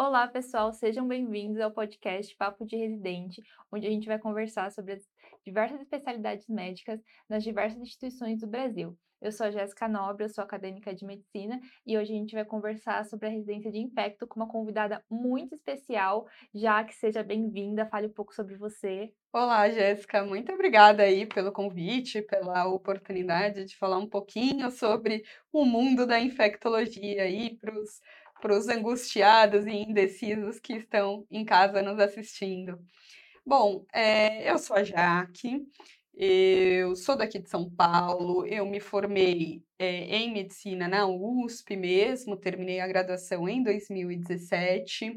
Olá, pessoal, sejam bem-vindos ao podcast Papo de Residente, onde a gente vai conversar sobre as diversas especialidades médicas nas diversas instituições do Brasil. Eu sou a Jéssica Nobre, eu sou acadêmica de medicina e hoje a gente vai conversar sobre a residência de infecto com uma convidada muito especial, já que seja bem-vinda, fale um pouco sobre você. Olá, Jéssica, muito obrigada aí pelo convite, pela oportunidade de falar um pouquinho sobre o mundo da infectologia aí para os para os angustiados e indecisos que estão em casa nos assistindo. Bom, é, eu sou a Jaque, eu sou daqui de São Paulo, eu me formei é, em medicina na USP mesmo, terminei a graduação em 2017.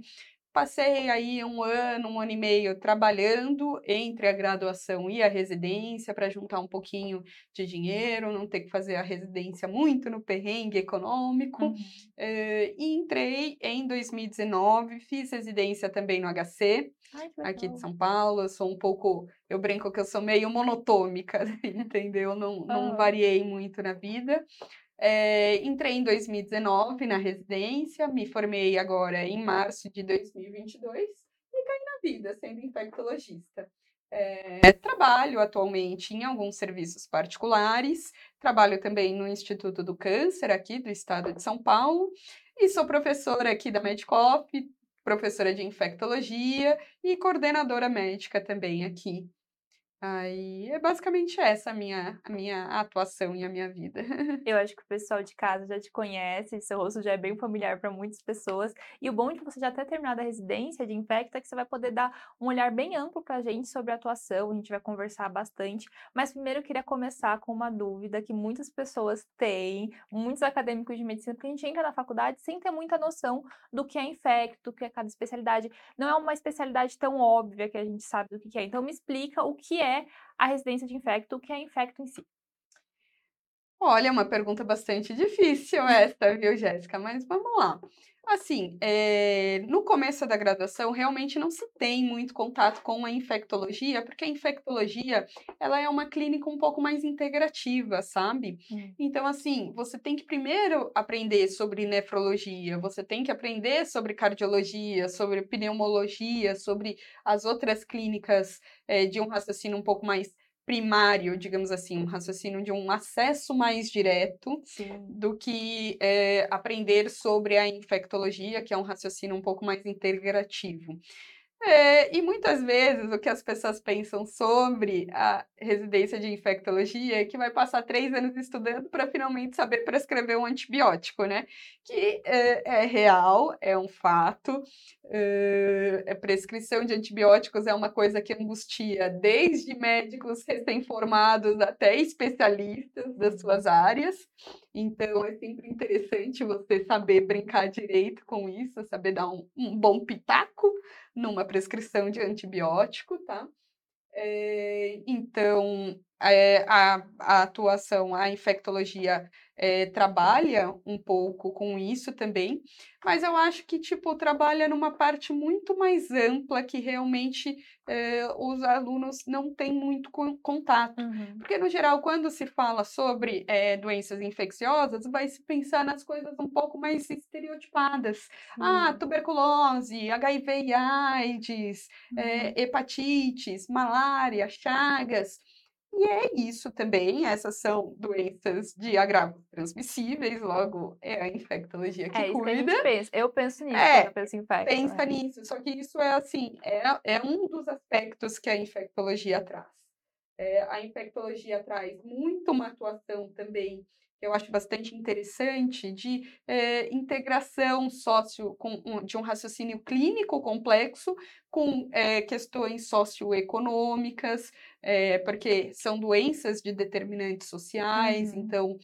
Passei aí um ano, um ano e meio trabalhando entre a graduação e a residência para juntar um pouquinho de dinheiro, não ter que fazer a residência muito no perrengue econômico. Uhum. Uh, e entrei em 2019, fiz residência também no HC, Ai, aqui de São Paulo. Eu sou um pouco, eu brinco que eu sou meio monotômica, entendeu? Não, não variei muito na vida. É, entrei em 2019 na residência, me formei agora em março de 2022 e caí na vida sendo infectologista. É, trabalho atualmente em alguns serviços particulares, trabalho também no Instituto do Câncer aqui do estado de São Paulo e sou professora aqui da Medicop, professora de infectologia e coordenadora médica também aqui Aí é basicamente essa a minha, a minha atuação e a minha vida. Eu acho que o pessoal de casa já te conhece, seu rosto já é bem familiar para muitas pessoas. E o bom de você já ter terminado a residência de infecta é que você vai poder dar um olhar bem amplo para a gente sobre a atuação, a gente vai conversar bastante. Mas primeiro eu queria começar com uma dúvida que muitas pessoas têm, muitos acadêmicos de medicina, porque a gente entra na faculdade sem ter muita noção do que é infecto, do que é cada especialidade. Não é uma especialidade tão óbvia que a gente sabe do que é. Então me explica o que é é a residência de infecto, que é infecto em si? Olha, é uma pergunta bastante difícil esta, viu, Jéssica? Mas vamos lá. Assim, é, no começo da graduação, realmente não se tem muito contato com a infectologia, porque a infectologia, ela é uma clínica um pouco mais integrativa, sabe? Hum. Então, assim, você tem que primeiro aprender sobre nefrologia, você tem que aprender sobre cardiologia, sobre pneumologia, sobre as outras clínicas é, de um raciocínio um pouco mais primário, digamos assim, um raciocínio de um acesso mais direto Sim. do que é, aprender sobre a infectologia, que é um raciocínio um pouco mais integrativo. É, e muitas vezes o que as pessoas pensam sobre a residência de infectologia é que vai passar três anos estudando para finalmente saber prescrever um antibiótico, né? Que é, é real, é um fato. É, a prescrição de antibióticos é uma coisa que angustia desde médicos recém-formados até especialistas das suas áreas. Então é sempre interessante você saber brincar direito com isso, saber dar um, um bom pitaco numa prescrição de antibiótico, tá? É, então, a, a, atuação, a infectologia é, trabalha um pouco com isso também, mas eu acho que, tipo, trabalha numa parte muito mais ampla que realmente é, os alunos não têm muito contato. Uhum. Porque, no geral, quando se fala sobre é, doenças infecciosas, vai se pensar nas coisas um pouco mais estereotipadas. Uhum. Ah, tuberculose, HIV e AIDS, uhum. hepatites, malária, chagas. E é isso também, essas são doenças de agravo transmissíveis, logo é a infectologia que é cuida. Que pensa. Eu penso nisso é, eu penso em infecto. Pensa né? nisso, só que isso é assim, é, é um dos aspectos que a infectologia traz. É, a infectologia traz muito uma atuação também eu acho bastante interessante, de é, integração sócio com, de um raciocínio clínico complexo com é, questões socioeconômicas, é, porque são doenças de determinantes sociais, uhum. então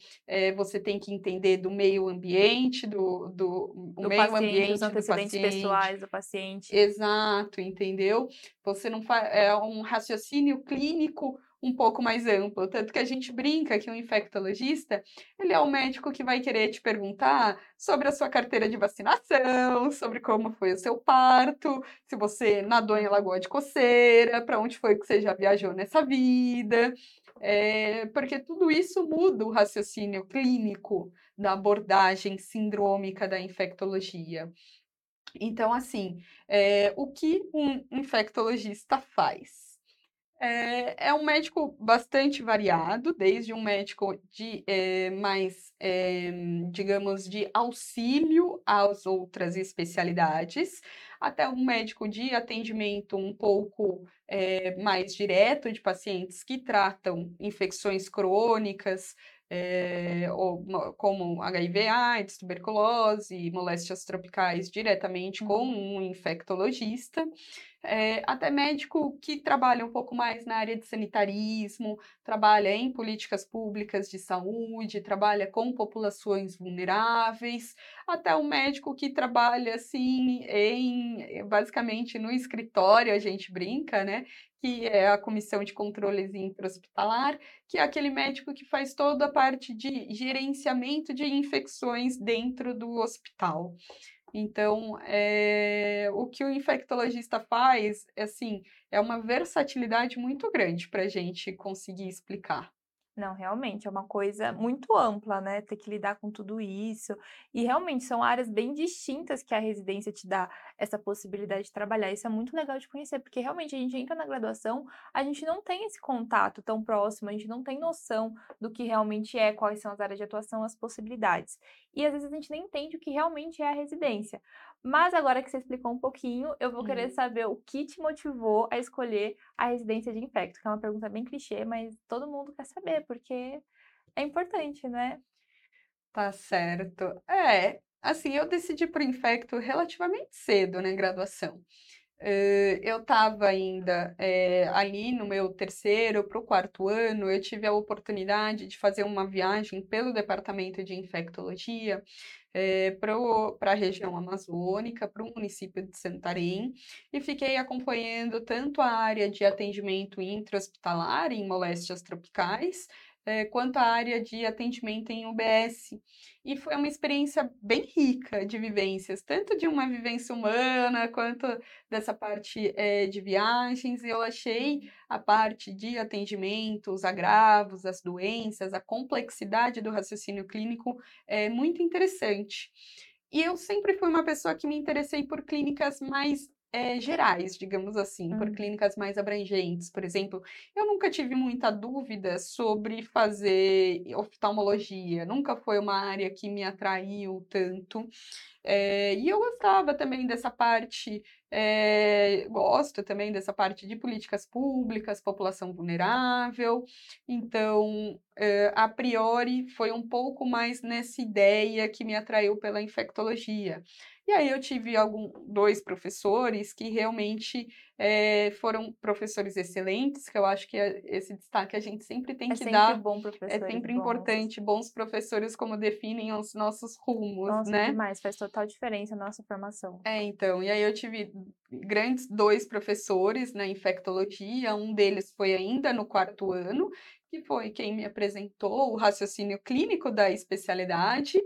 você tem que entender do meio ambiente, do, do, do meio paciente, ambiente dos antecedentes do pessoais do paciente. Exato, entendeu? Você não faz é um raciocínio clínico um pouco mais amplo. Tanto que a gente brinca que um infectologista, ele é o médico que vai querer te perguntar sobre a sua carteira de vacinação, sobre como foi o seu parto, se você nadou em Lagoa de Coceira, para onde foi que você já viajou nessa vida. É, porque tudo isso muda o raciocínio clínico da abordagem sindrômica da infectologia. Então, assim, é, o que um infectologista faz? É, é um médico bastante variado, desde um médico de é, mais, é, digamos, de auxílio às outras especialidades, até um médico de atendimento um pouco é, mais direto de pacientes que tratam infecções crônicas, é, ou, como HIV, AIDS, tuberculose, moléstias tropicais, diretamente com uhum. um infectologista é, até médico que trabalha um pouco mais na área de sanitarismo, trabalha em políticas públicas de saúde, trabalha com populações vulneráveis, até um médico que trabalha assim em basicamente no escritório, a gente brinca, né? Que é a comissão de controles intra-hospitalar, que é aquele médico que faz toda a parte de gerenciamento de infecções dentro do hospital. Então, é, o que o infectologista faz, assim, é uma versatilidade muito grande para a gente conseguir explicar. Não, realmente é uma coisa muito ampla, né? Ter que lidar com tudo isso. E realmente são áreas bem distintas que a residência te dá essa possibilidade de trabalhar. Isso é muito legal de conhecer, porque realmente a gente entra na graduação, a gente não tem esse contato tão próximo, a gente não tem noção do que realmente é, quais são as áreas de atuação, as possibilidades. E às vezes a gente nem entende o que realmente é a residência. Mas agora que você explicou um pouquinho, eu vou querer uhum. saber o que te motivou a escolher a residência de infecto, que é uma pergunta bem clichê, mas todo mundo quer saber, porque é importante, né? Tá certo. É, assim, eu decidi por infecto relativamente cedo, né, graduação. Uh, eu estava ainda é, ali no meu terceiro para o quarto ano, eu tive a oportunidade de fazer uma viagem pelo departamento de infectologia é, para a região amazônica, para o município de Santarém, e fiquei acompanhando tanto a área de atendimento intra-hospitalar em moléstias tropicais, é, quanto à área de atendimento em UBS. E foi uma experiência bem rica de vivências, tanto de uma vivência humana, quanto dessa parte é, de viagens. Eu achei a parte de atendimento, os agravos, as doenças, a complexidade do raciocínio clínico é, muito interessante. E eu sempre fui uma pessoa que me interessei por clínicas mais é, gerais, digamos assim, por hum. clínicas mais abrangentes. Por exemplo, eu nunca tive muita dúvida sobre fazer oftalmologia, nunca foi uma área que me atraiu tanto. É, e eu gostava também dessa parte, é, gosto também dessa parte de políticas públicas, população vulnerável. Então, é, a priori, foi um pouco mais nessa ideia que me atraiu pela infectologia. E aí eu tive algum, dois professores que realmente é, foram professores excelentes, que eu acho que é esse destaque a gente sempre tem é que sempre dar. Bom é sempre bons. importante, bons professores como definem os nossos rumos, Nossa, né? demais, faz total diferença na nossa formação. É, então, e aí eu tive grandes dois professores na infectologia, um deles foi ainda no quarto ano, que foi quem me apresentou o raciocínio clínico da especialidade,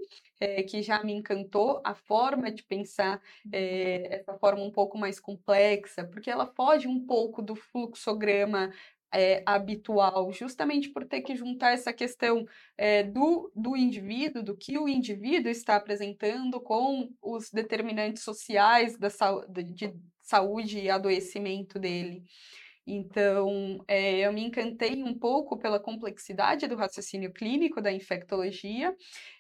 é, que já me encantou a forma de pensar é, essa forma um pouco mais complexa, porque ela foge um pouco do fluxograma é, habitual, justamente por ter que juntar essa questão é, do, do indivíduo, do que o indivíduo está apresentando com os determinantes sociais da, de saúde e adoecimento dele. Então, é, eu me encantei um pouco pela complexidade do raciocínio clínico da infectologia,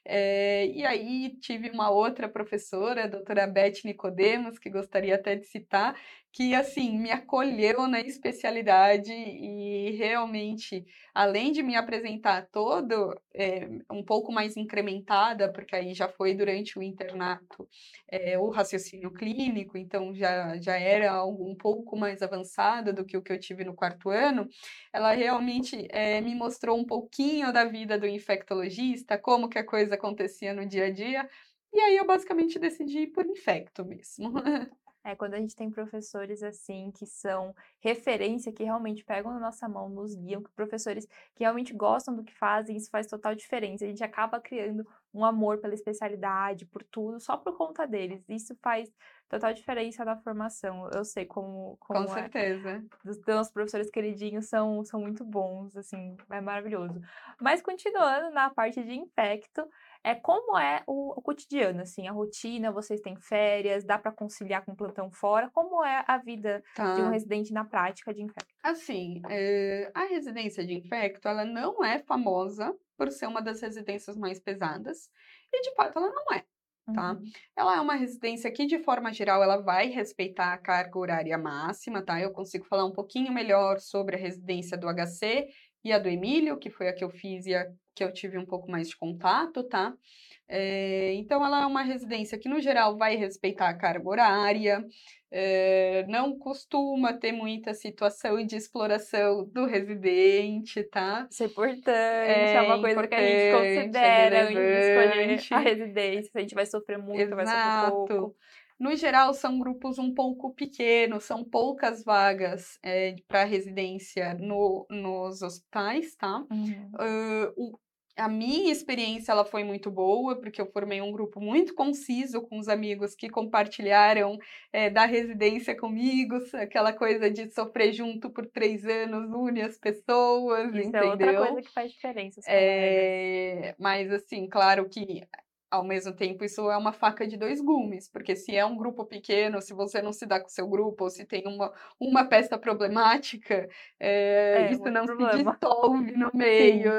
é, e aí tive uma outra professora, a doutora Beth Nicodemos, que gostaria até de citar, que assim me acolheu na especialidade e realmente, além de me apresentar todo é, um pouco mais incrementada, porque aí já foi durante o internato é, o raciocínio clínico, então já, já era algo um pouco mais avançado do que o que eu tive no quarto ano, ela realmente é, me mostrou um pouquinho da vida do infectologista, como que a coisa acontecia no dia a dia, e aí eu basicamente decidi por infecto mesmo. É, quando a gente tem professores assim, que são referência, que realmente pegam na nossa mão, nos guiam, professores que realmente gostam do que fazem, isso faz total diferença. A gente acaba criando um amor pela especialidade, por tudo, só por conta deles. Isso faz total diferença na formação. Eu sei como, como Com é. certeza. Os nossos professores queridinhos são, são muito bons, assim, é maravilhoso. Mas continuando na parte de infecto, é como é o, o cotidiano, assim, a rotina, vocês têm férias, dá para conciliar com plantão fora, como é a vida Tá. de um residente na prática de infecto? Assim, eh, a residência de infecto, ela não é famosa por ser uma das residências mais pesadas, e de fato ela não é, tá? Uhum. Ela é uma residência que, de forma geral, ela vai respeitar a carga horária máxima, tá? Eu consigo falar um pouquinho melhor sobre a residência do HC e a do Emílio, que foi a que eu fiz e a que eu tive um pouco mais de contato, tá? Eh, então, ela é uma residência que, no geral, vai respeitar a carga horária, eh, não costuma ter muita situação de exploração do residente, tá? Isso é importante, é, uma coisa que a gente é considera antes de escolher a residência, a gente vai sofrer muito, vai sofrer pouco. No geral, são grupos um pouco pequenos, são poucas vagas para residência no- nos hospitais, tá? Uhum. Ah, o- a minha experiência ela foi muito boa, porque eu formei um grupo muito conciso com os amigos que compartilharam eh, da residência comigo, aquela coisa de sofrer junto por três anos, une as pessoas, Isso entendeu? é outra coisa que faz diferença. É, mas assim, claro que ao mesmo tempo isso é uma faca de dois gumes, porque se é um grupo pequeno, se você não se dá com o seu grupo, ou se tem uma, uma peça problemática, é, É, isso não se problema. dissolve no meio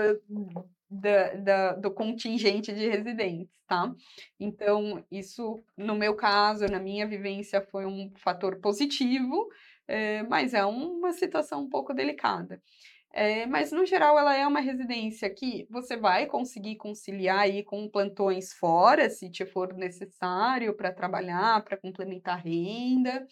da, da- do contingente de residentes, tá? Então, isso, no meu caso, na minha vivência, foi um fator positivo, é, mas é uma situação um pouco delicada. É, mas, no geral, ela é uma residência que você vai conseguir conciliar aí com plantões fora, se te for necessário, para trabalhar, para complementar a renda,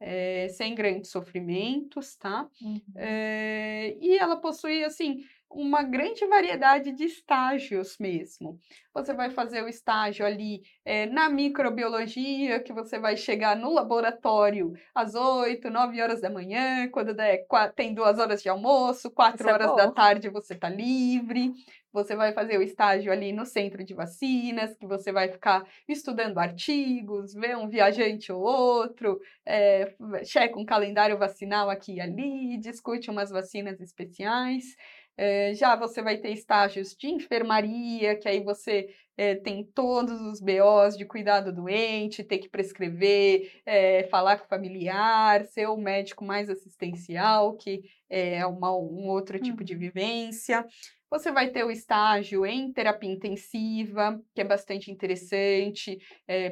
é, sem grandes sofrimentos, tá? Uhum. É, e ela possui, assim, uma grande variedade de estágios mesmo. Você vai fazer o estágio ali é, na microbiologia, que você vai chegar no laboratório às 8, 9 horas da manhã, quando der, tem duas horas de almoço, quatro é horas da tarde você está livre. Você vai fazer o estágio ali no centro de vacinas, que você vai ficar estudando artigos, ver um viajante ou outro, é, checa um calendário vacinal aqui e ali, discute umas vacinas especiais. É, já você vai ter estágios de enfermaria, que aí você é, tem todos os BOs de cuidar do doente, ter que prescrever, é, falar com o familiar, ser o médico mais assistencial, que é uma- um outro tipo de Uhum. vivência. Você vai ter o estágio em terapia intensiva, que é bastante interessante,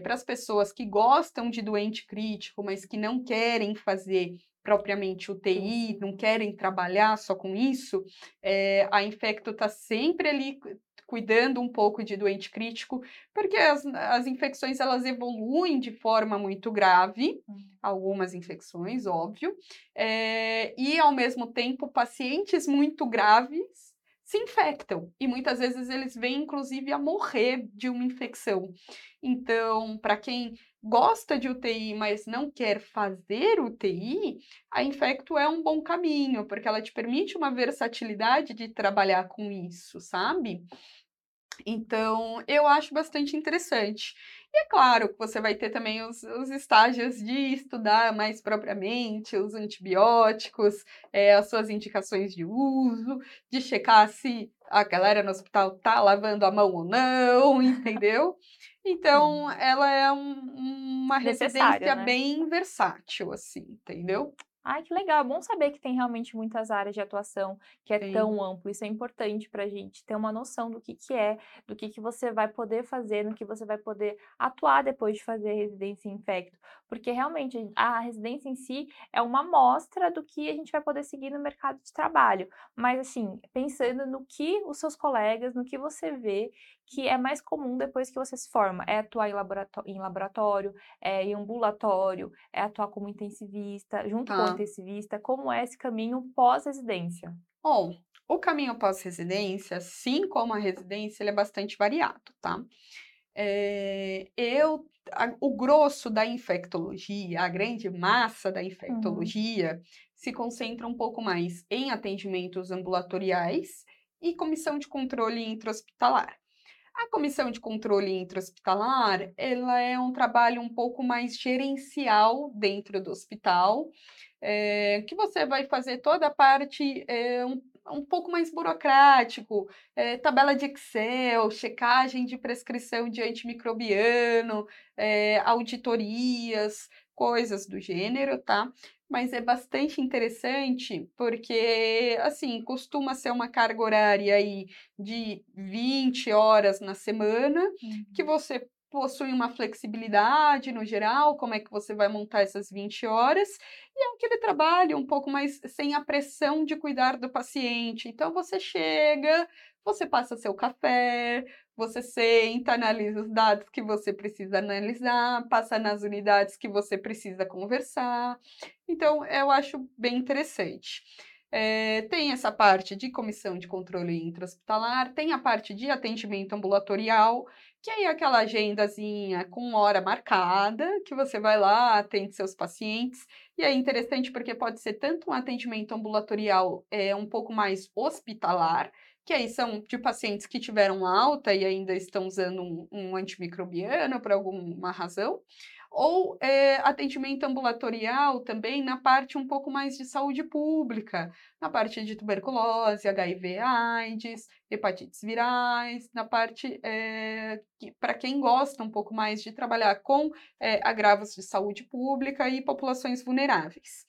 para as pessoas que gostam de doente crítico, mas que não querem fazer propriamente UTI, não querem trabalhar só com isso, eh, a Infecto está sempre ali cu- cuidando um pouco de doente crítico, porque as, as infecções elas evoluem de forma muito grave, Hum. algumas infecções, óbvio, eh, e ao mesmo tempo pacientes muito graves se infectam e muitas vezes eles vêm inclusive a morrer de uma infecção. Então, para quem gosta de UTI, mas não quer fazer UTI, a Infecto é um bom caminho, porque ela te permite uma versatilidade de trabalhar com isso, sabe? Então, eu acho bastante interessante. E é claro que você vai ter também os, os estágios de estudar mais propriamente os antibióticos, eh, as suas indicações de uso, de checar se a galera no hospital tá lavando a mão ou não, entendeu? Então, ela é um- uma Necessária, residência né? bem versátil, assim, entendeu? Ai, que legal. É bom saber que tem realmente muitas áreas de atuação, que é Sim. tão amplo. Isso é importante para a gente ter uma noção do que, que é, do que, que você vai poder fazer, no que você vai poder atuar depois de fazer residência em infecto. Porque realmente a residência em si é uma amostra do que a gente vai poder seguir no mercado de trabalho. Mas, assim, pensando no que os seus colegas, no que você vê que é mais comum depois que você se forma. É atuar em laboratório, em, laboratório, é em ambulatório, é atuar como intensivista, junto com o Tá. intensivista, como é esse caminho pós-residência? Bom, o caminho pós-residência, assim como a residência, ele é bastante variado, tá? Eh, eu, a- o grosso da infectologia, a grande massa da infectologia, se concentra um pouco mais em atendimentos ambulatoriais e comissão de controle intra-hospitalar. A comissão de controle intra-hospitalar, ela é um trabalho um pouco mais gerencial dentro do hospital, é, que você vai fazer toda a parte é, um, um pouco mais burocrático, é, tabela de Excel, checagem de prescrição de antimicrobiano, auditorias, coisas do gênero, tá? Mas é bastante interessante porque, assim, costuma ser uma carga horária aí de 20 horas na semana, uhum. que você possui uma flexibilidade no geral, como é que você vai montar essas 20 horas, e é aquele trabalho um pouco mais sem a pressão de cuidar do paciente. Então você chega, você passa seu café, você senta, analisa os dados que você precisa analisar, passa nas unidades que você precisa conversar. Então, eu acho bem interessante. É, tem essa parte de comissão de controle intra-hospitalar, tem a parte de atendimento ambulatorial, que é aquela agendazinha com hora marcada, que você vai lá, atende seus pacientes. E é interessante porque pode ser tanto um atendimento ambulatorial é, um pouco mais hospitalar, que aí são de pacientes que tiveram alta e ainda estão usando um, um antimicrobiano por alguma razão, ou é, atendimento ambulatorial também na parte um pouco mais de saúde pública, na parte de tuberculose, HIV, AIDS, hepatites virais, na parte é, que, para quem gosta um pouco mais de trabalhar com é, agravos de saúde pública e populações vulneráveis.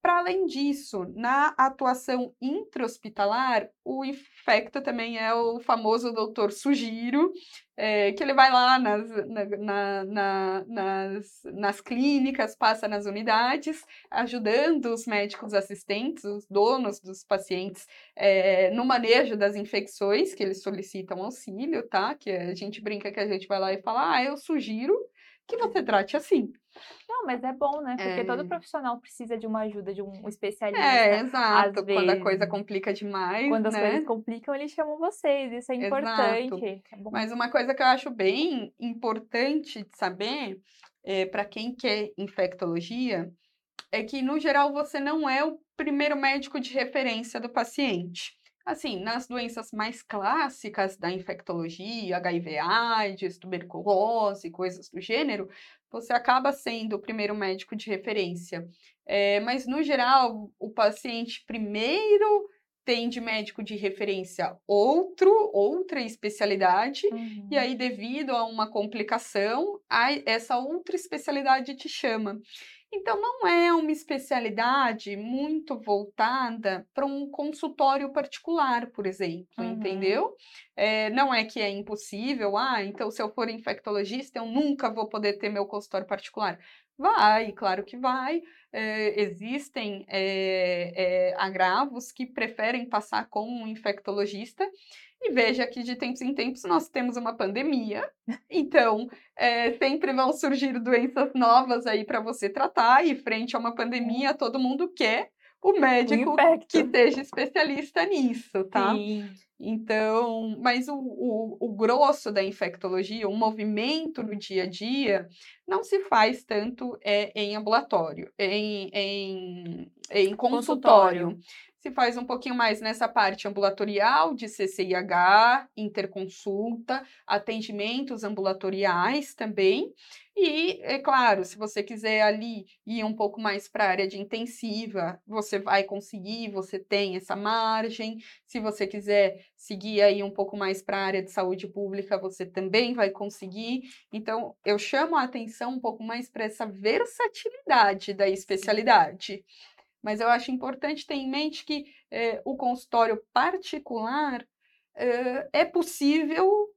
Para além disso, na atuação intra-hospitalar, o infecto também é o famoso doutor Sugiro, é, que ele vai lá nas, na, na, na, nas, nas clínicas, passa nas unidades, ajudando os médicos assistentes, os donos dos pacientes, é, no manejo das infecções, que eles solicitam auxílio, tá? Que a gente brinca que a gente vai lá e fala, ah, eu sugiro que você trate assim. Não, mas é bom, né? Porque é. todo profissional precisa de uma ajuda de um especialista. É, exato. Quando a coisa complica demais. Quando né? as coisas complicam, eles chamam vocês. Isso é importante. É mas uma coisa que eu acho bem importante de saber, é, para quem quer infectologia, é que, no geral, você não é o primeiro médico de referência do paciente. Assim, nas doenças mais clássicas da infectologia, HIV, AIDS, tuberculose, coisas do gênero, você acaba sendo o primeiro médico de referência. É, mas, no geral, o paciente primeiro tem de médico de referência outro, outra especialidade, uhum. e aí, devido a uma complicação, essa outra especialidade te chama. Então, não é uma especialidade muito voltada para um consultório particular, por exemplo, uhum. entendeu? É, não é que é impossível, ah, então se eu for infectologista, eu nunca vou poder ter meu consultório particular. Vai, claro que vai. É, existem é, agravos que preferem passar com um infectologista, e veja que de tempos em tempos nós temos uma pandemia, então é, sempre vão surgir doenças novas aí para você tratar, e frente a uma pandemia, todo mundo quer o médico que seja especialista nisso, tá? Sim. Então, mas o, o, o, grosso da infectologia, o movimento no dia a dia, não se faz tanto é, em ambulatório, em, em, em consultório. consultório se faz um pouquinho mais nessa parte ambulatorial de CCIH, interconsulta, atendimentos ambulatoriais também. E, é claro, se você quiser ali ir um pouco mais para a área de intensiva, você vai conseguir, você tem essa margem. Se você quiser seguir aí um pouco mais para a área de saúde pública, você também vai conseguir. Então, eu chamo a atenção um pouco mais para essa versatilidade da especialidade. Mas eu acho importante ter em mente que eh, o consultório particular eh, é possível,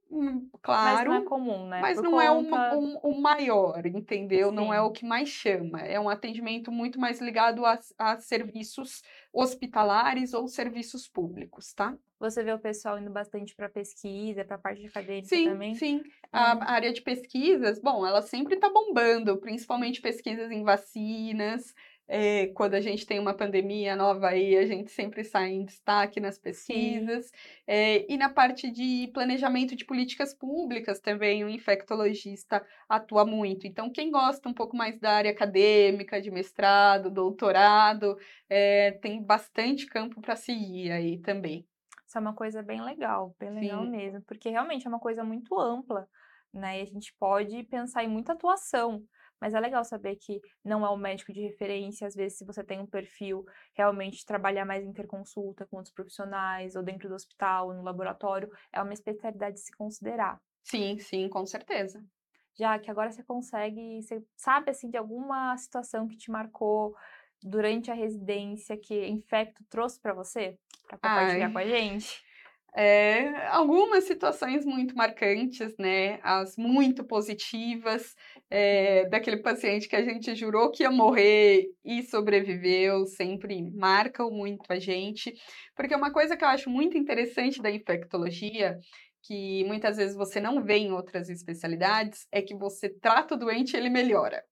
claro. Mas não é comum, né? Mas Por não é conta... é o um, um, maior, entendeu? Sim. Não é o que mais chama. É um atendimento muito mais ligado a, a serviços hospitalares ou serviços públicos, tá? Você vê o pessoal indo bastante para pesquisa, para a parte acadêmica sim, também? Sim, a, a área de pesquisas, bom, ela sempre está bombando, principalmente pesquisas em vacinas, é, quando a gente tem uma pandemia nova aí, a gente sempre sai em destaque nas pesquisas. É, e na parte de planejamento de políticas públicas também, o infectologista atua muito. Então, quem gosta um pouco mais da área acadêmica, de mestrado, doutorado, é, tem bastante campo para seguir aí também. Isso é uma coisa bem legal, bem legal Sim. mesmo, porque realmente é uma coisa muito ampla, né, e a gente pode pensar em muita atuação, mas é legal saber que não é o médico de referência, às vezes se você tem um perfil, realmente trabalhar mais interconsulta com outros profissionais, ou dentro do hospital, no laboratório, é uma especialidade de se considerar. Sim, sim, com certeza. Já que agora você consegue você sabe, assim, de alguma situação que te marcou durante a residência, que infecto trouxe para você? Para compartilhar Ai. com a gente? Eh, algumas situações muito marcantes, né, as muito positivas, eh, daquele paciente que a gente jurou que ia morrer e sobreviveu, sempre marcam muito a gente, porque uma coisa que eu acho muito interessante da infectologia, que muitas vezes você não vê em outras especialidades, é que você trata o doente e ele melhora.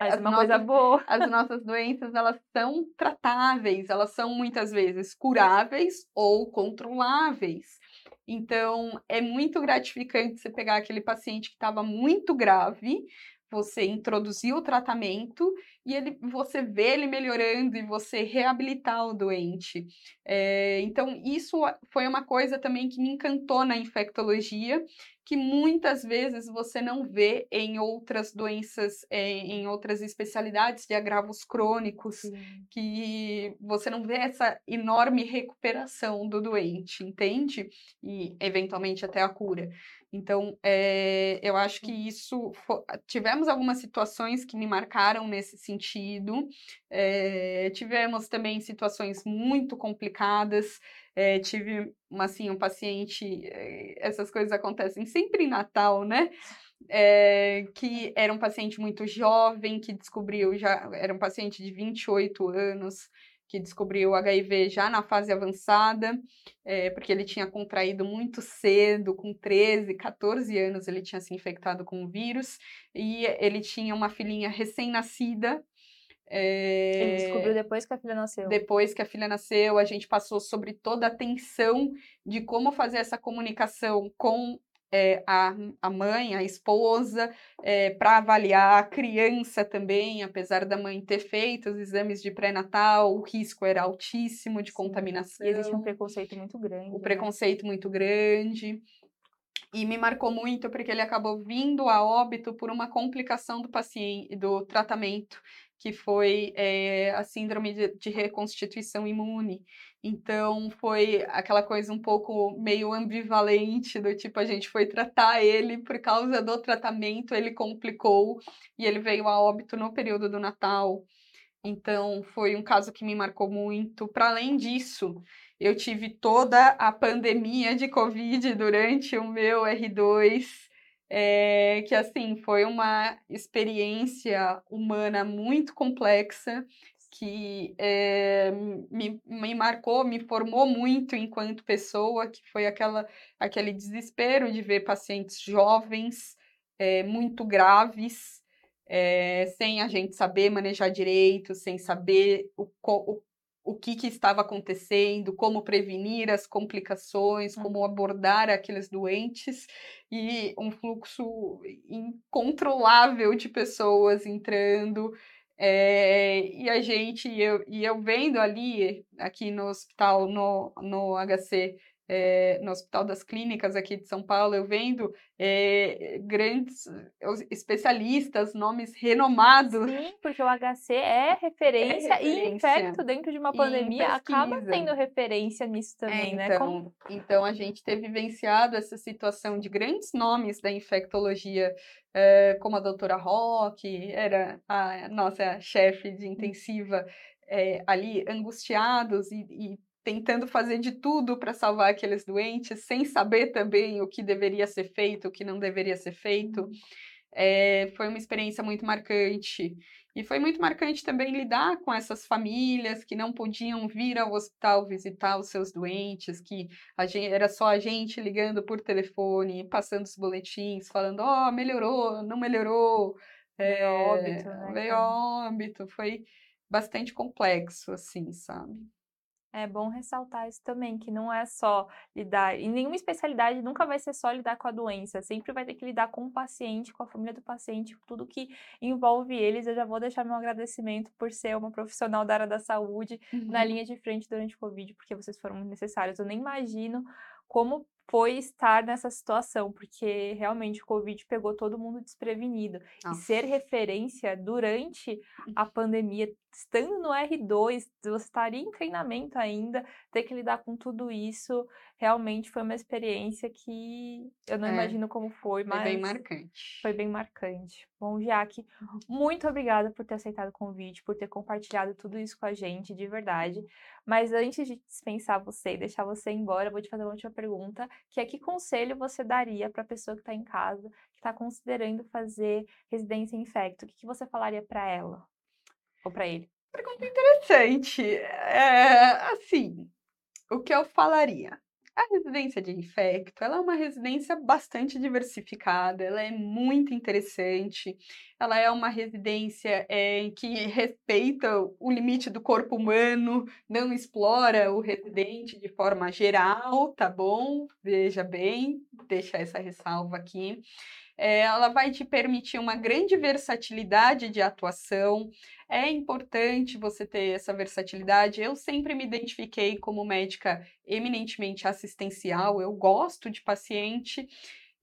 É As uma coisa nossas boa. as nossas doenças, elas são tratáveis, elas são muitas vezes curáveis ou controláveis. Então, é muito gratificante você pegar aquele paciente que estava muito grave, você introduzir o tratamento e ele você vê ele melhorando e você reabilitar o doente. Eh, então isso foi uma coisa também que me encantou na infectologia, que muitas vezes você não vê em outras doenças, eh, em outras especialidades de agravos crônicos, Sim. que você não vê essa enorme recuperação do doente, entende? E eventualmente até a cura. Então, eh, eu acho que isso tivemos algumas situações que me marcaram nesse sentido, eh, tivemos também situações muito complicadas, eh, tive uma assim, um paciente, eh, essas coisas acontecem sempre em Natal, né, eh, que era um paciente muito jovem, que descobriu já era um paciente de 28 anos, que descobriu HIV já na fase avançada, eh, porque ele tinha contraído muito cedo, com 13, 14 anos ele tinha se infectado com o vírus, e ele tinha uma filhinha recém-nascida, Ele descobriu depois que a filha nasceu? depois que a filha nasceu, a gente passou sobre toda a tensão de como fazer essa comunicação com, eh, a a mãe, a esposa, eh, pra avaliar a criança também, apesar da mãe ter feito os exames de pré-natal, o risco era altíssimo de Sim, contaminação. e existe um preconceito muito grande, O né. preconceito muito grande. E me marcou muito, porque ele acabou vindo a óbito por uma complicação do pacien do tratamento, que foi, eh, a síndrome de de reconstituição imune. Então foi aquela coisa um pouco meio ambivalente, do tipo, a gente foi tratar ele, por causa do tratamento ele complicou, e ele veio a óbito no período do Natal. Então foi um caso que me marcou muito. Pra além disso, eu tive toda a pandemia de covid durante o meu R2, eh, que assim, foi uma experiência humana muito complexa, que, eh, me me marcou, me formou muito enquanto pessoa, que foi aquela aquele desespero de ver pacientes jovens, eh, muito graves, eh, sem a gente saber manejar direito, sem saber o o o que que estava acontecendo, como prevenir as complicações, como Uhum. abordar aqueles doentes, e um fluxo incontrolável de pessoas entrando, eh, e a gente e eu e eu vendo ali, aqui no hospital, no no HC, eh, no Hospital das Clínicas aqui de São Paulo, eu vendo, eh, grandes especialistas, nomes renomados. Sim, porque o HC é É referência e referência. infecto dentro de uma Em pandemia. Acaba sendo referência nisso É, também, né, como então então a gente ter vivenciado essa situação de grandes nomes da infectologia, eh, como a doutora Roque, era a nossa chefe de intensiva, eh, ali angustiados e e tentando fazer de tudo pra salvar aqueles doentes, sem saber também o que deveria ser feito, o que não deveria ser feito, eh, foi uma experiência muito marcante. E foi muito marcante também lidar com essas famílias que não podiam vir ao hospital visitar os seus doentes, que a gen era só a gente ligando por telefone, passando os boletins, falando: "Ó, melhorou, não melhorou", Veio eh, óbito, né, veio a óbito, foi bastante complexo, assim, sabe. É bom ressaltar isso também, que não é só lidar, em nenhuma especialidade nunca vai ser só lidar com a doença, sempre vai ter que lidar com o paciente, com a família do paciente, com tudo que envolve eles. Eu já vou deixar meu agradecimento por ser uma profissional da área da saúde uhum. na linha de frente durante o Covid, porque vocês foram necessários. Eu nem imagino como foi estar nessa situação, porque realmente o Covid pegou todo mundo desprevenido. Nossa. E ser referência durante a pandemia, estando no R2, você estaria em treinamento ainda, ter que lidar com tudo isso, realmente foi uma experiência que eu não é, imagino como foi, mas. Foi bem marcante. Foi bem marcante. Bom, Jaque, muito obrigada por ter aceitado o convite, por ter compartilhado tudo isso com a gente, de verdade. Mas antes de dispensar você e deixar você embora, eu vou te fazer uma última pergunta, que é que conselho você daria para a pessoa que está em casa, que está considerando fazer residência em infecto? O que, que você falaria para ela ou para ele? Pergunta interessante. É, assim, o que eu falaria? A residência de infecto, ela é uma residência bastante diversificada, ela é muito interessante, ela é uma residência é, que respeita o limite do corpo humano, não explora o residente de forma geral, tá bom? Veja bem, deixa essa ressalva aqui. É, ela vai te permitir uma grande versatilidade de atuação. É importante você ter essa versatilidade. Eu sempre me identifiquei como médica eminentemente assistencial, eu gosto de paciente.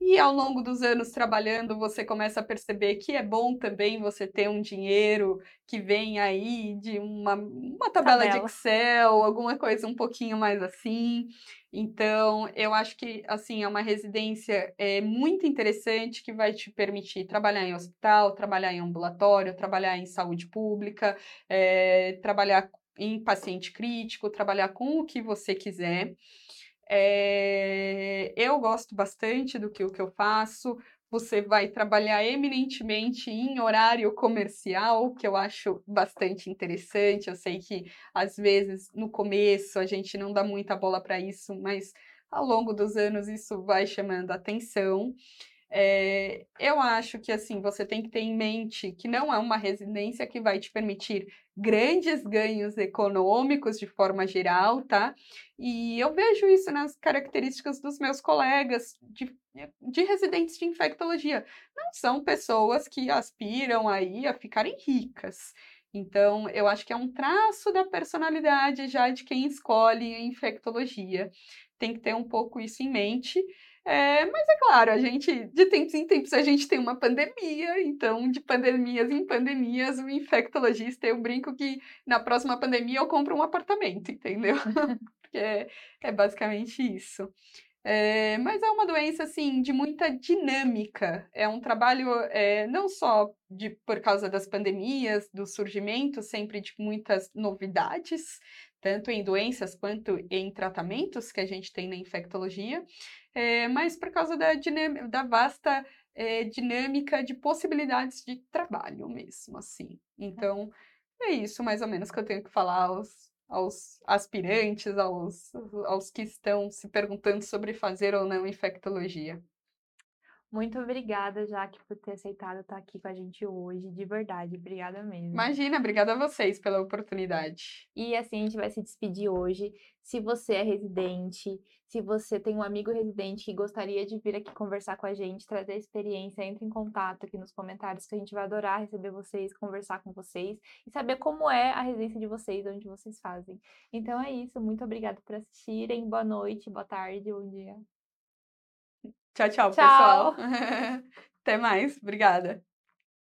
E ao longo dos anos trabalhando, você começa a perceber que é bom também você ter um dinheiro que vem aí de uma, uma tabela, tabela. de Excel, alguma coisa um pouquinho mais assim. Então, eu acho que assim é uma residência é, muito interessante que vai te permitir trabalhar em hospital, trabalhar em ambulatório, trabalhar em saúde pública, é, trabalhar em paciente crítico, trabalhar com o que você quiser. É, eu gosto bastante do que o que eu faço você vai trabalhar eminentemente em horário comercial, que eu acho bastante interessante. Eu sei que às vezes no começo a gente não dá muita bola para isso, mas ao longo dos anos isso vai chamando atenção. É, eu acho que assim você tem que ter em mente que não é uma residência que vai te permitir grandes ganhos econômicos de forma geral, tá? E eu vejo isso nas características dos meus colegas de, de residentes de infectologia. Não são pessoas que aspiram aí a ficarem ricas. Então, eu acho que é um traço da personalidade já de quem escolhe a infectologia. Tem que ter um pouco isso em mente. É, mas é claro, a gente, de tempos em tempos, a gente tem uma pandemia, então, de pandemias em pandemias, o infectologista, eu brinco que na próxima pandemia eu compro um apartamento, entendeu? Porque é, é basicamente isso. É, mas é uma doença, assim, de muita dinâmica. É um trabalho é, não só de, por causa das pandemias, do surgimento sempre de muitas novidades, tanto em doenças quanto em tratamentos que a gente tem na infectologia, é, mas por causa da, da vasta é, dinâmica de possibilidades de trabalho mesmo, assim. Então, é isso mais ou menos que eu tenho que falar aos, aos aspirantes, aos, aos que estão se perguntando sobre fazer ou não infectologia. Muito obrigada, Jaque, por ter aceitado estar aqui com a gente hoje, de verdade. Obrigada mesmo. Imagina, obrigada a vocês pela oportunidade. E assim, a gente vai se despedir hoje. Se você é residente, se você tem um amigo residente que gostaria de vir aqui conversar com a gente, trazer experiência, entre em contato aqui nos comentários, que a gente vai adorar receber vocês, conversar com vocês e saber como é a residência de vocês, onde vocês fazem. Então é isso, muito obrigada por assistirem. Boa noite, boa tarde, bom dia. Tchau, tchau, tchau. pessoal. Até mais. Obrigada.